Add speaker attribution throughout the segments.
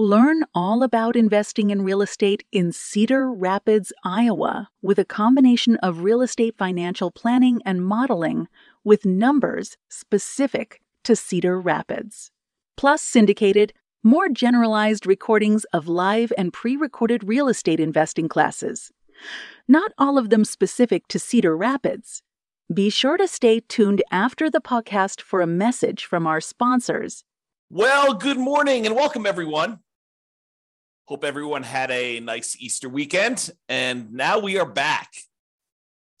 Speaker 1: Learn all about investing in real estate in Cedar Rapids, Iowa, with a combination of real estate financial planning and modeling with numbers specific to Cedar Rapids. Plus, syndicated, more generalized recordings of live and pre recorded real estate investing classes. Not all of them specific to Cedar Rapids. Be sure to stay tuned after the podcast for a message from our sponsors.
Speaker 2: Well, good morning and welcome, everyone. Hope everyone had a nice Easter weekend. And now we are back.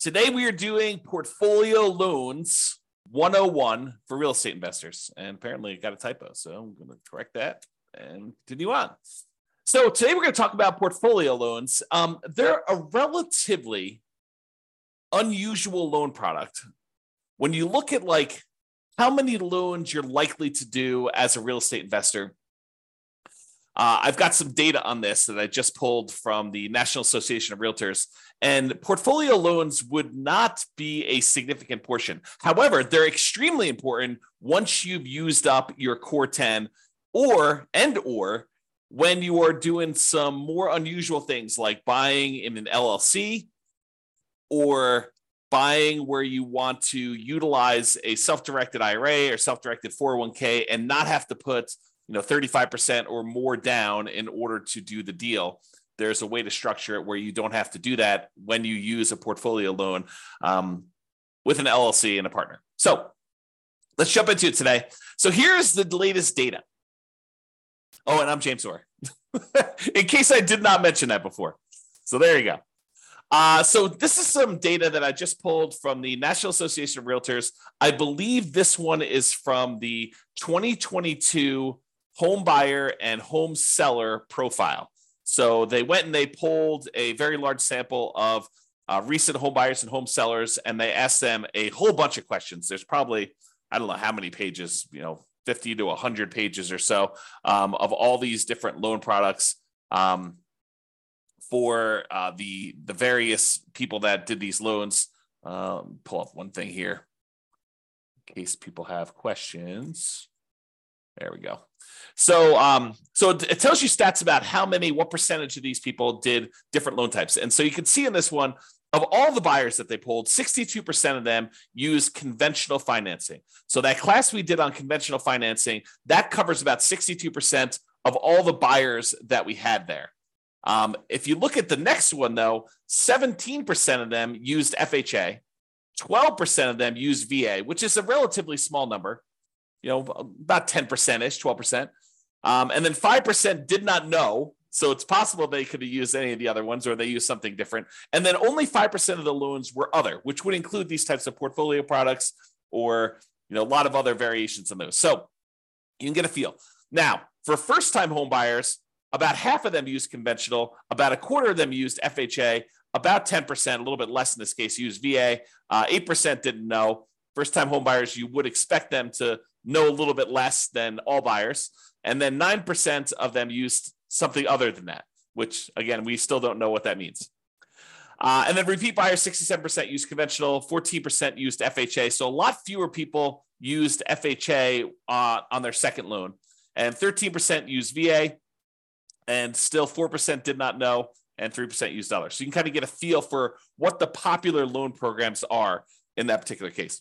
Speaker 2: Today we are doing portfolio loans 101 for real estate investors. And apparently it got a typo. So I'm going to correct that and continue on. So today we're going to talk about portfolio loans. Um, they're a relatively unusual loan product. When you look at like how many loans you're likely to do as a real estate investor, uh, I've got some data on this that I just pulled from the National Association of Realtors, and portfolio loans would not be a significant portion. However, they're extremely important once you've used up your core 10 or and or when you are doing some more unusual things like buying in an LLC or buying where you want to utilize a self-directed IRA or self-directed 401k and not have to put you know 35% or more down in order to do the deal. There's a way to structure it where you don't have to do that when you use a portfolio loan um, with an llc and a partner. So let's jump into it today. So here's the latest data. Oh and i'm james orr. In case i did not mention that before. So there you go. Uh, so this is some data that I just pulled from the National Association of Realtors. I believe this one is from the 2022 home buyer and home seller profile. So they went and they pulled a very large sample of uh, recent home buyers and home sellers, and they asked them a whole bunch of questions. There's probably I don't know how many pages, you know, 50 to 100 pages or so um, of all these different loan products um, for uh, the the various people that did these loans. Um, pull up one thing here in case people have questions. There we go. So, um, so it, tells you stats about how many, what percentage of these people did different loan types. And so you can see in this one, of all the buyers that they pulled, 62% of them use conventional financing. So that class we did on conventional financing, that covers about 62% of all the buyers that we had there. Um, if you look at the next one, though, 17% of them used FHA, 12% of them used VA, which is a relatively small number, you know, about 10% ish, 12%. Um, and then 5% did not know. So it's possible they could have used any of the other ones or they used something different. And then only 5% of the loans were other, which would include these types of portfolio products or, you know, a lot of other variations on those. So you can get a feel. Now, for first time home buyers, about half of them used conventional, about a quarter of them used FHA, about 10%, a little bit less in this case, used VA, uh, 8% didn't know. First time home buyers, you would expect them to know a little bit less than all buyers. And then 9% of them used something other than that, which again, we still don't know what that means. Uh, and then repeat buyers, 67% used conventional, 14% used FHA. So a lot fewer people used FHA uh, on their second loan, and 13% used VA, and still 4% did not know, and 3% used dollars. So you can kind of get a feel for what the popular loan programs are in that particular case.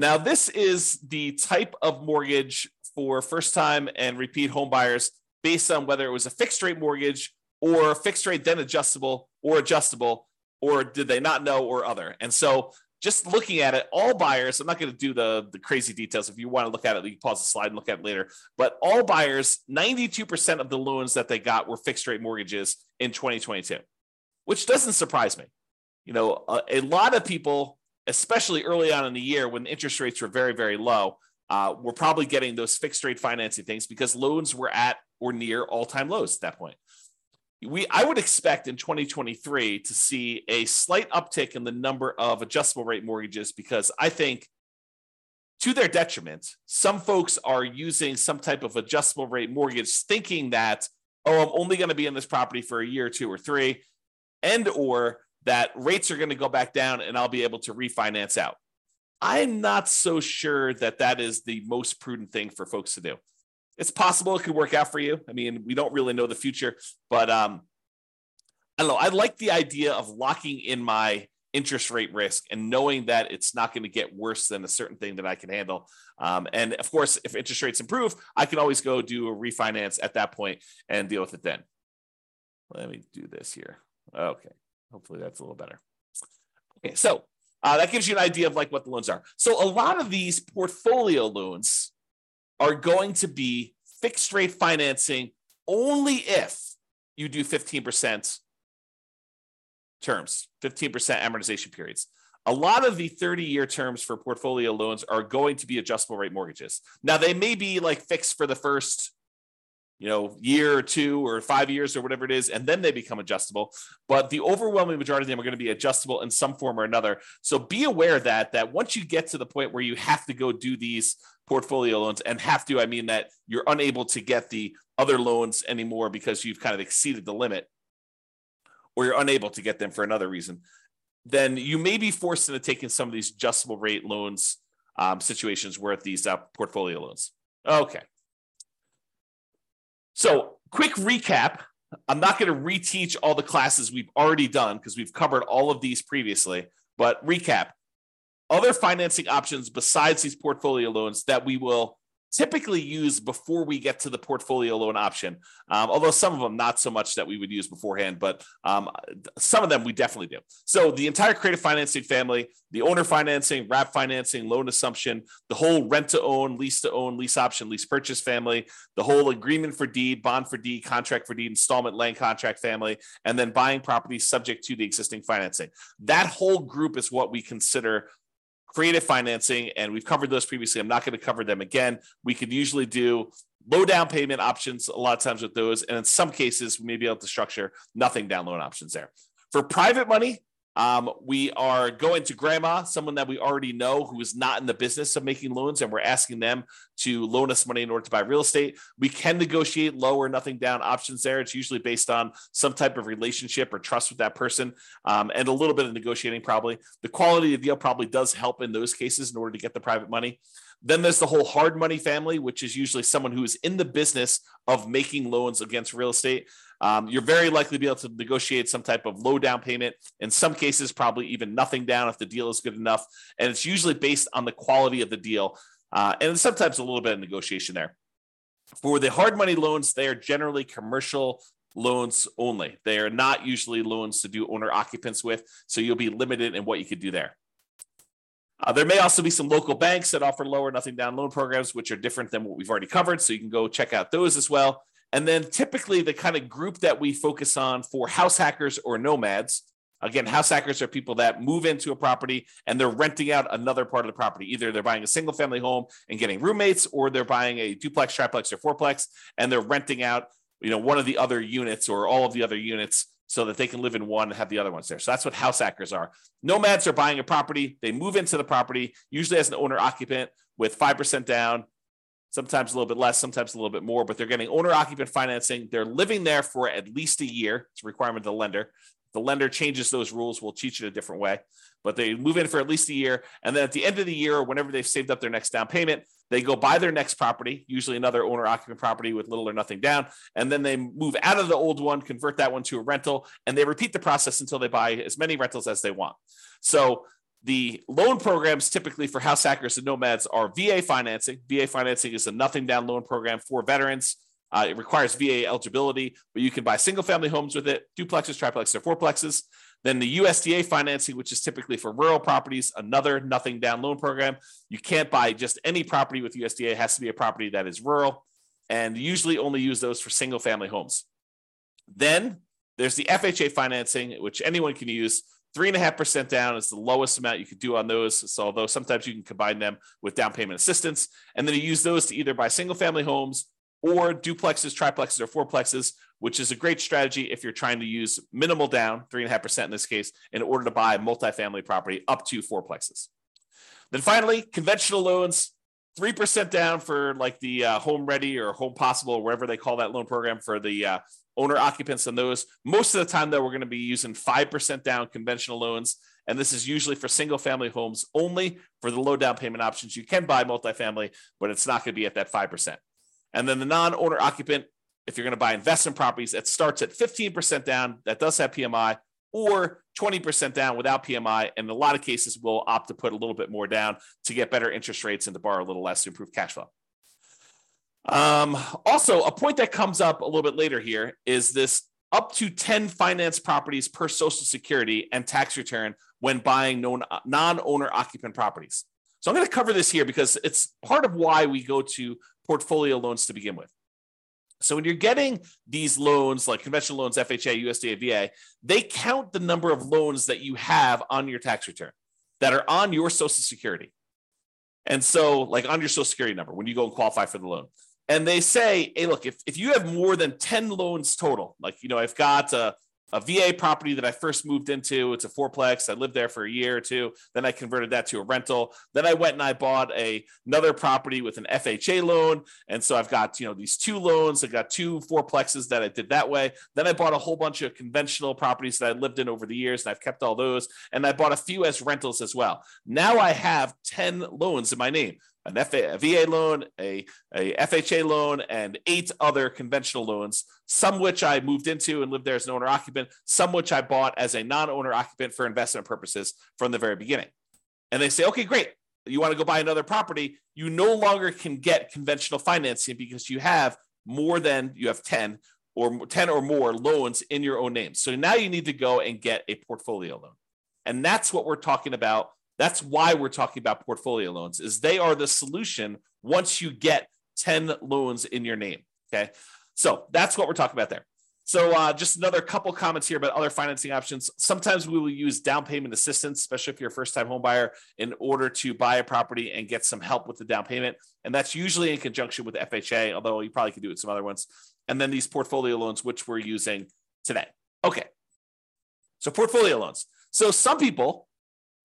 Speaker 2: Now, this is the type of mortgage for first time and repeat home buyers based on whether it was a fixed rate mortgage or fixed rate then adjustable or adjustable or did they not know or other. And so just looking at it, all buyers, I'm not going to do the, the crazy details. If you want to look at it, you can pause the slide and look at it later. But all buyers, 92% of the loans that they got were fixed rate mortgages in 2022, which doesn't surprise me. You know, a, a lot of people especially early on in the year when interest rates were very, very low, uh, we're probably getting those fixed rate financing things because loans were at or near all time lows at that point. we I would expect in 2023 to see a slight uptick in the number of adjustable rate mortgages because I think to their detriment, some folks are using some type of adjustable rate mortgage thinking that oh I'm only going to be in this property for a year two or three and or that rates are going to go back down and I'll be able to refinance out. I'm not so sure that that is the most prudent thing for folks to do. It's possible it could work out for you. I mean, we don't really know the future, but um, I don't know. I like the idea of locking in my interest rate risk and knowing that it's not going to get worse than a certain thing that I can handle. Um, and of course, if interest rates improve, I can always go do a refinance at that point and deal with it then. Let me do this here. Okay. Hopefully that's a little better. Okay. So uh, that gives you an idea of like what the loans are. So a lot of these portfolio loans are going to be fixed rate financing only if you do 15% terms, 15% amortization periods. A lot of the 30 year terms for portfolio loans are going to be adjustable rate mortgages. Now, they may be like fixed for the first you know, year or two or five years or whatever it is, and then they become adjustable. But the overwhelming majority of them are going to be adjustable in some form or another. So be aware that that once you get to the point where you have to go do these portfolio loans, and have to, I mean that you're unable to get the other loans anymore because you've kind of exceeded the limit, or you're unable to get them for another reason, then you may be forced into taking some of these adjustable rate loans um, situations worth these uh, portfolio loans. Okay. So, quick recap. I'm not going to reteach all the classes we've already done because we've covered all of these previously. But recap other financing options besides these portfolio loans that we will typically use before we get to the portfolio loan option. Um, although some of them not so much that we would use beforehand, but um, some of them we definitely do. So the entire creative financing family, the owner financing, wrap financing, loan assumption, the whole rent to own, lease to own, lease option, lease purchase family, the whole agreement for deed, bond for deed, contract for deed, installment land contract family, and then buying property subject to the existing financing. That whole group is what we consider creative financing, and we've covered those previously. I'm not going to cover them again. We could usually do low down payment options a lot of times with those, and in some cases, we may be able to structure nothing down loan options there. For private money, um, we are going to grandma, someone that we already know who is not in the business of making loans, and we're asking them to loan us money in order to buy real estate. We can negotiate low or nothing down options there. It's usually based on some type of relationship or trust with that person, um, and a little bit of negotiating probably. The quality of the deal probably does help in those cases in order to get the private money. Then there's the whole hard money family, which is usually someone who is in the business of making loans against real estate. Um, you're very likely to be able to negotiate some type of low down payment. In some cases, probably even nothing down if the deal is good enough. And it's usually based on the quality of the deal. Uh, and sometimes a little bit of negotiation there. For the hard money loans, they are generally commercial loans only. They are not usually loans to do owner occupants with. So you'll be limited in what you could do there. Uh, there may also be some local banks that offer lower nothing down loan programs, which are different than what we've already covered. So you can go check out those as well. And then typically the kind of group that we focus on for house hackers or nomads. Again, house hackers are people that move into a property and they're renting out another part of the property. Either they're buying a single family home and getting roommates, or they're buying a duplex, triplex, or fourplex, and they're renting out, you know, one of the other units or all of the other units so that they can live in one and have the other ones there. So that's what house hackers are. Nomads are buying a property, they move into the property, usually as an owner occupant with 5% down, sometimes a little bit less, sometimes a little bit more, but they're getting owner occupant financing. They're living there for at least a year. It's a requirement of the lender. The lender changes those rules. We'll teach it a different way, but they move in for at least a year. And then at the end of the year, or whenever they've saved up their next down payment, they go buy their next property, usually another owner occupant property with little or nothing down. And then they move out of the old one, convert that one to a rental, and they repeat the process until they buy as many rentals as they want. So the loan programs typically for house hackers and nomads are VA financing. VA financing is a nothing down loan program for veterans. Uh, it requires VA eligibility, but you can buy single family homes with it, duplexes, triplexes, or fourplexes. Then the USDA financing, which is typically for rural properties, another nothing down loan program. You can't buy just any property with USDA. It has to be a property that is rural, and usually only use those for single family homes. Then there's the FHA financing, which anyone can use. Three and a half percent down is the lowest amount you could do on those. So, although sometimes you can combine them with down payment assistance, and then you use those to either buy single family homes or duplexes, triplexes, or fourplexes, which is a great strategy if you're trying to use minimal down, 3.5% in this case, in order to buy multifamily property up to fourplexes. Then finally, conventional loans, 3% down for like the uh, home ready or home possible, or wherever they call that loan program for the uh, owner occupants on those. Most of the time, though, we're going to be using 5% down conventional loans. And this is usually for single family homes only for the low down payment options. You can buy multifamily, but it's not going to be at that 5%. And then the non owner occupant, if you're going to buy investment properties, it starts at 15% down. That does have PMI or 20% down without PMI. And in a lot of cases, we'll opt to put a little bit more down to get better interest rates and to borrow a little less to improve cash flow. Um, also, a point that comes up a little bit later here is this up to 10 finance properties per social security and tax return when buying non owner occupant properties. So I'm going to cover this here because it's part of why we go to portfolio loans to begin with. So when you're getting these loans, like conventional loans, FHA, USDA, VA, they count the number of loans that you have on your tax return that are on your Social Security. And so, like on your Social Security number, when you go and qualify for the loan. And they say, hey, look, if, if you have more than 10 loans total, like, you know, I've got a, a VA property that I first moved into. It's a fourplex. I lived there for a year or two. Then I converted that to a rental. Then I went and I bought a another property with an FHA loan. And so I've got, you know, these two loans. I've got two fourplexes that I did that way. Then I bought a whole bunch of conventional properties that I lived in over the years and I've kept all those. And I bought a few as rentals as well. Now I have 10 loans in my name an FA, a VA loan, a, a FHA loan, and eight other conventional loans, some which I moved into and lived there as an owner occupant, some which I bought as a non owner occupant for investment purposes from the very beginning. And they say, okay, great. You want to go buy another property. You no longer can get conventional financing because you have more than you have 10 or 10 or more loans in your own name. So now you need to go and get a portfolio loan. And that's what we're talking about that's why we're talking about portfolio loans is they are the solution once you get 10 loans in your name. Okay. So that's what we're talking about there. So uh, just another couple comments here about other financing options. Sometimes we will use down payment assistance, especially if you're a first-time home buyer, in order to buy a property and get some help with the down payment. And that's usually in conjunction with FHA, although you probably could do it some other ones. And then these portfolio loans, which we're using today. Okay. So portfolio loans. So some people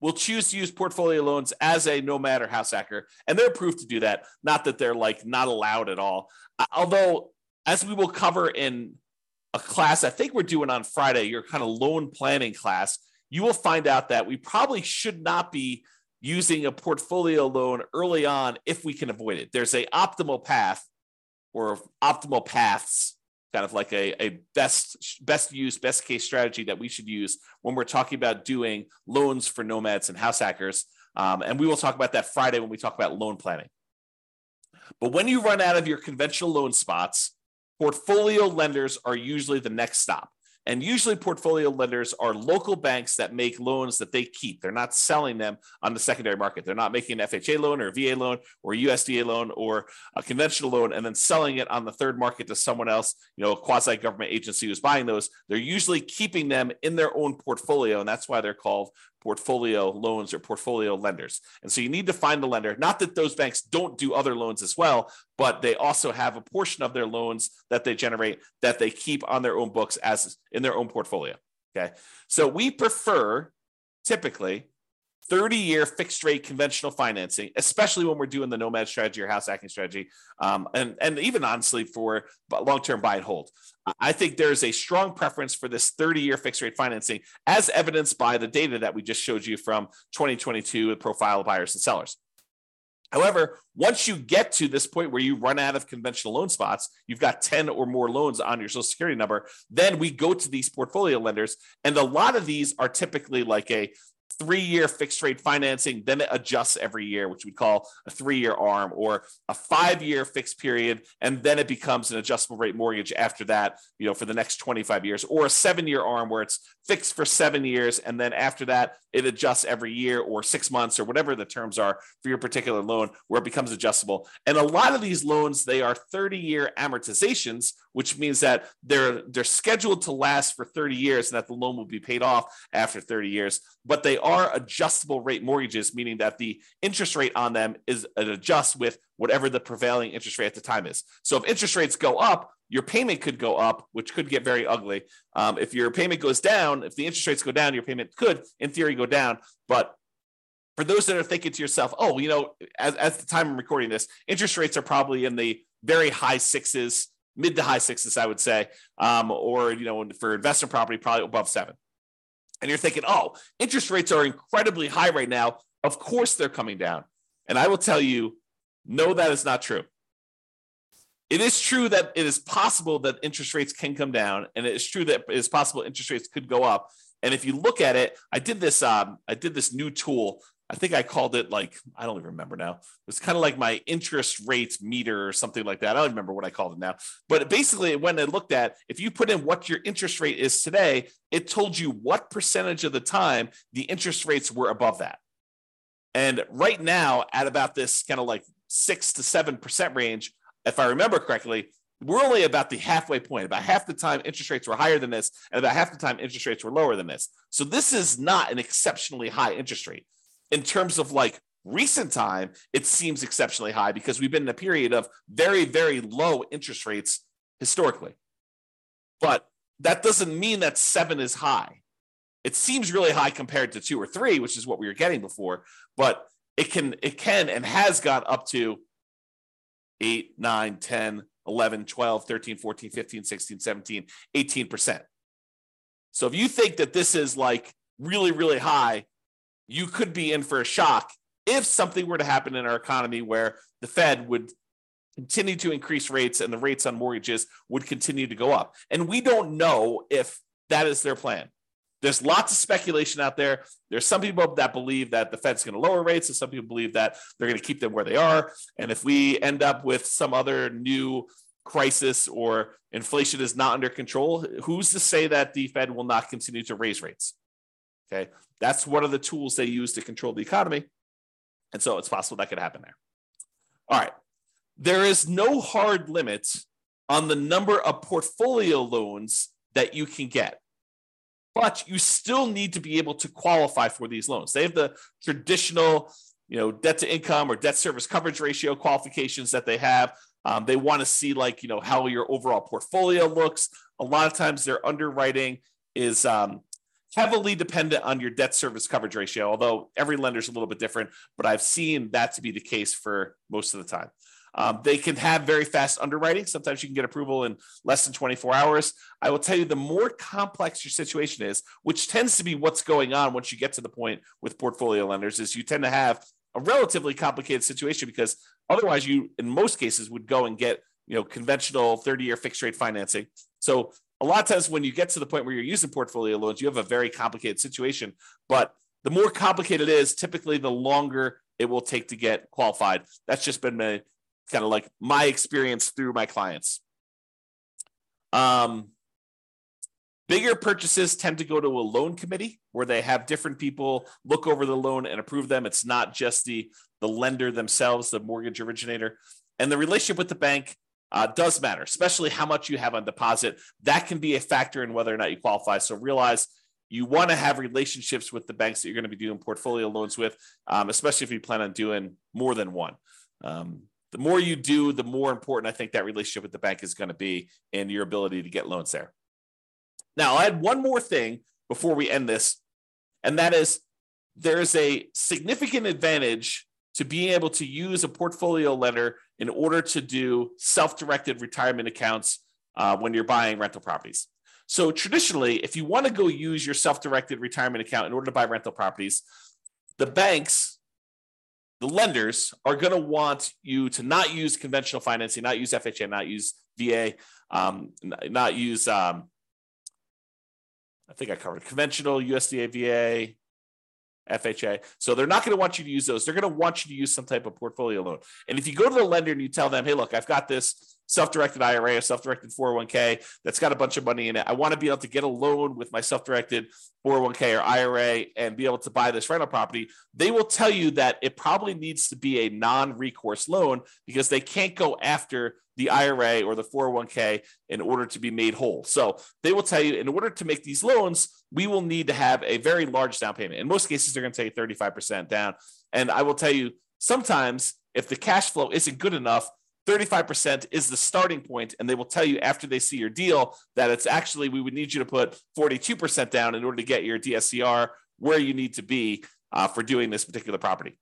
Speaker 2: will choose to use portfolio loans as a nomad or house hacker, and they're approved to do that. Not that they're like not allowed at all. Uh, although, as we will cover in a class I think we're doing on Friday, your kind of loan planning class, you will find out that we probably should not be using a portfolio loan early on if we can avoid it. There's a optimal path or optimal paths kind of like a, a best best use best case strategy that we should use when we're talking about doing loans for nomads and house hackers. Um, and we will talk about that friday when we talk about loan planning. But when you run out of your conventional loan spots portfolio lenders are usually the next stop and usually, portfolio lenders are local banks that make loans that they keep. They're not selling them on the secondary market. They're not making an FHA loan or a VA loan or a USDA loan or a conventional loan and then selling it on the third market to someone else, you know, a quasi government agency who's buying those. They're usually keeping them in their own portfolio. And that's why they're called portfolio loans or portfolio lenders. And so you need to find the lender. Not that those banks don't do other loans as well, but they also have a portion of their loans that they generate that they keep on their own books as in their own portfolio. Okay. So we prefer typically 30 year fixed rate conventional financing, especially when we're doing the nomad strategy or house hacking strategy, um, and, and even honestly for long term buy and hold. I think there's a strong preference for this 30 year fixed rate financing, as evidenced by the data that we just showed you from 2022 with profile of buyers and sellers. However, once you get to this point where you run out of conventional loan spots, you've got 10 or more loans on your social security number, then we go to these portfolio lenders. And a lot of these are typically like a three year fixed rate financing, then it adjusts every year, which we call a three year arm, or a five year fixed period, and then it becomes an adjustable rate mortgage after that, you know, for the next 25 years, or a seven year arm where it's fixed for seven years, and then after that, it adjusts every year or six months or whatever the terms are for your particular loan, where it becomes adjustable. And a lot of these loans, they are 30 year amortizations which means that they're they're scheduled to last for 30 years and that the loan will be paid off after 30 years. But they are adjustable rate mortgages, meaning that the interest rate on them is an adjust with whatever the prevailing interest rate at the time is. So if interest rates go up, your payment could go up, which could get very ugly. Um, if your payment goes down, if the interest rates go down, your payment could, in theory, go down. But for those that are thinking to yourself, oh, you know, as, at the time I'm recording this, interest rates are probably in the very high sixes, mid to high sixes, I would say, um, or you know, for investment property, probably above seven. And you're thinking, oh, interest rates are incredibly high right now. Of course, they're coming down. And I will tell you, no, that is not true. It is true that it is possible that interest rates can come down, and it is true that it is possible interest rates could go up. And if you look at it, I did this. Um, I did this new tool I think I called it like I don't even remember now. It's kind of like my interest rate meter or something like that. I don't remember what I called it now. But basically, when I looked at if you put in what your interest rate is today, it told you what percentage of the time the interest rates were above that. And right now, at about this kind of like six to seven percent range, if I remember correctly, we're only about the halfway point. About half the time, interest rates were higher than this, and about half the time, interest rates were lower than this. So this is not an exceptionally high interest rate in terms of like recent time, it seems exceptionally high because we've been in a period of very, very low interest rates historically. But that doesn't mean that seven is high. It seems really high compared to two or three, which is what we were getting before, but it can, it can and has got up to 8, 9, 10, 11, 12, 13, 14, 15, 16, 17, 18%. So if you think that this is like really, really high, you could be in for a shock if something were to happen in our economy where the Fed would continue to increase rates and the rates on mortgages would continue to go up. And we don't know if that is their plan. There's lots of speculation out there. There's some people that believe that the Fed's going to lower rates, and some people believe that they're going to keep them where they are. And if we end up with some other new crisis or inflation is not under control, who's to say that the Fed will not continue to raise rates? Okay. That's one of the tools they use to control the economy. And so it's possible that could happen there. All right. There is no hard limit on the number of portfolio loans that you can get. But you still need to be able to qualify for these loans. They have the traditional, you know, debt to income or debt service coverage ratio qualifications that they have. Um, they want to see like, you know, how your overall portfolio looks. A lot of times their underwriting is um, heavily dependent on your debt service coverage ratio, although every lender is a little bit different, but I've seen that to be the case for most of the time. Um, they can have very fast underwriting. Sometimes you can get approval in less than 24 hours. I will tell you the more complex your situation is, which tends to be what's going on once you get to the point with portfolio lenders, is you tend to have a relatively complicated situation because otherwise you, in most cases, would go and get you know conventional 30 year fixed rate financing. So a lot of times when you get to the point where you're using portfolio loans, you have a very complicated situation. But the more complicated it is, typically the longer it will take to get qualified. That's just been my kind of like my experience through my clients. Um, bigger purchases tend to go to a loan committee where they have different people look over the loan and approve them. It's not just the the lender themselves, the mortgage originator, and the relationship with the bank uh, does matter, especially how much you have on deposit. That can be a factor in whether or not you qualify. So realize you want to have relationships with the banks that you're going to be doing portfolio loans with, um, especially if you plan on doing more than one. Um, the more you do, the more important I think that relationship with the bank is going to be in your ability to get loans there. Now, I'll add one more thing before we end this, and that is there is a significant advantage to being able to use a portfolio lender in order to do self-directed retirement accounts uh, when you're buying rental properties. So traditionally, if you want to go use your self-directed retirement account in order to buy rental properties, the banks, the lenders are going to want you to not use conventional financing, not use FHA, not use VA, um, not use. Um, I think I covered conventional USDA VA, FHA. So they're not going to want you to use those. They're going to want you to use some type of portfolio loan. And if you go to the lender and you tell them, hey, look, I've got this self-directed IRA or self-directed 401k that's got a bunch of money in it. I want to be able to get a loan with my self-directed 401k or IRA and be able to buy this rental property. They will tell you that it probably needs to be a non-recourse loan because they can't go after the IRA or the 401k in order to be made whole. So they will tell you in order to make these loans, we will need to have a very large down payment. In most cases, they're going to take 35% down. And I will tell you, sometimes if the cash flow isn't good enough, 35% is the starting point, and they will tell you after they see your deal that it's actually we would need you to put 42% down in order to get your DSCR where you need to be uh, for doing this particular property.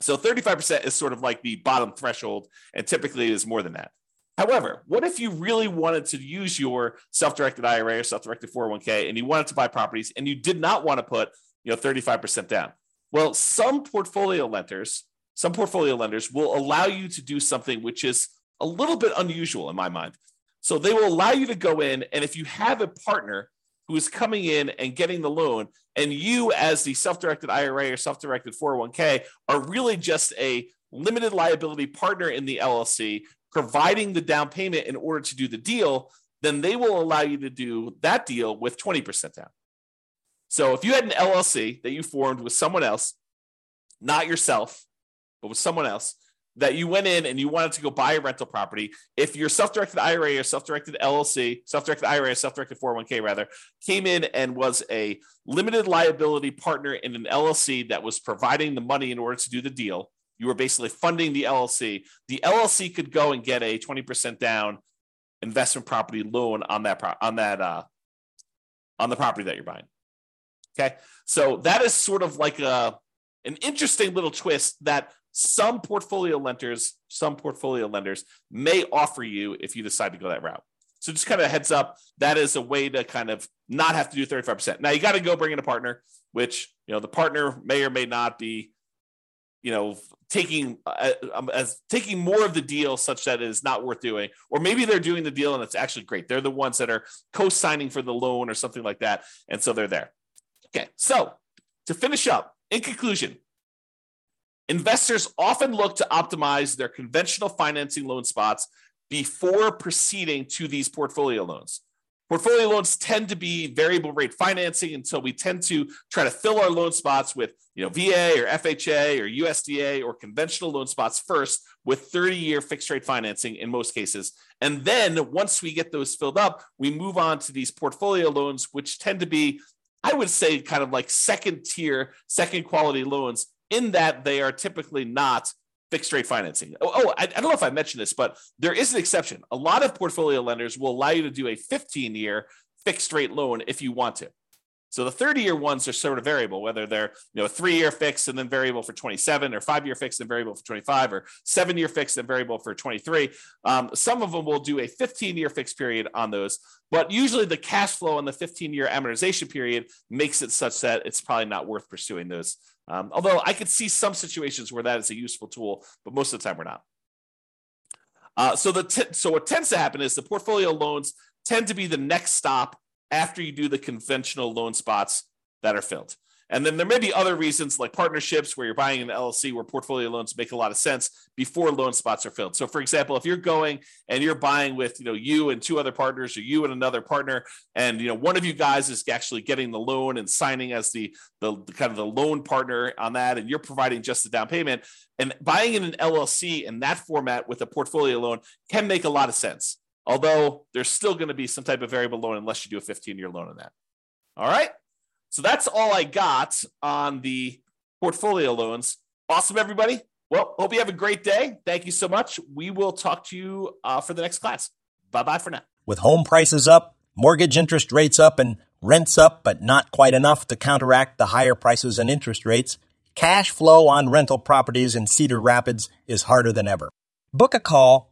Speaker 2: So 35% is sort of like the bottom threshold, and typically is more than that. However, what if you really wanted to use your self-directed IRA or self-directed 401k and you wanted to buy properties and you did not want to put, you know, 35% down? Well, some portfolio lenders, some portfolio lenders will allow you to do something which is a little bit unusual in my mind. So they will allow you to go in and if you have a partner who is coming in and getting the loan, and you, as the self directed IRA or self directed 401k, are really just a limited liability partner in the LLC, providing the down payment in order to do the deal, then they will allow you to do that deal with 20% down. So if you had an LLC that you formed with someone else, not yourself, but with someone else, that you went in and you wanted to go buy a rental property, if your self-directed IRA or self-directed LLC, self-directed IRA, self-directed 401k rather, came in and was a limited liability partner in an LLC that was providing the money in order to do the deal, you were basically funding the LLC. The LLC could go and get a 20% down investment property loan on that pro- on that uh, on the property that you're buying. Okay, so that is sort of like a an interesting little twist that some portfolio lenders, some portfolio lenders may offer you if you decide to go that route. So just kind of heads up, that is a way to kind of not have to do 35%. Now you got to go bring in a partner, which, you know, the partner may or may not be, you know, taking uh, um, as taking more of the deal such that it is not worth doing, or maybe they're doing the deal and it's actually great. They're the ones that are co-signing for the loan or something like that. And so they're there. Okay. So to finish up, in conclusion, Investors often look to optimize their conventional financing loan spots before proceeding to these portfolio loans. Portfolio loans tend to be variable rate financing, and so we tend to try to fill our loan spots with, you know, VA or FHA or USDA or conventional loan spots first with 30-year fixed rate financing in most cases. And then once we get those filled up, we move on to these portfolio loans, which tend to be, I would say, kind of like second tier, second quality loans in that they are typically not fixed rate financing. Oh, oh I, I, don't know if I mentioned this, but there is an exception. A lot of portfolio lenders will allow you to do a 15 year fixed rate loan if you want to. So the 30 year ones are sort of variable, whether they're you know three year fixed and then variable for 27, or five year fixed and variable for 25, or seven year fixed and variable for 23. Um, some of them will do a 15 year fixed period on those, but usually the cash flow on the 15 year amortization period makes it such that it's probably not worth pursuing those um, although I could see some situations where that is a useful tool, but most of the time we're not. Uh, so the t- so what tends to happen is the portfolio loans tend to be the next stop after you do the conventional loan spots that are filled. And then there may be other reasons like partnerships where you're buying an LLC where portfolio loans make a lot of sense before loan spots are filled. So for example, if you're going and you're buying with, you know, you and two other partners or you and another partner, and you know, one of you guys is actually getting the loan and signing as the, the, the kind of the loan partner on that, and you're providing just the down payment. And buying in an LLC in that format with a portfolio loan can make a lot of sense. Although there's still going to be some type of variable loan unless you do a 15 year loan on that. All right. So that's all I got on the portfolio loans. Awesome, everybody. Well, hope you have a great day. Thank you so much. We will talk to you uh, for the next class. Bye bye for now.
Speaker 3: With home prices up, mortgage interest rates up, and rents up, but not quite enough to counteract the higher prices and interest rates, cash flow on rental properties in Cedar Rapids is harder than ever. Book a call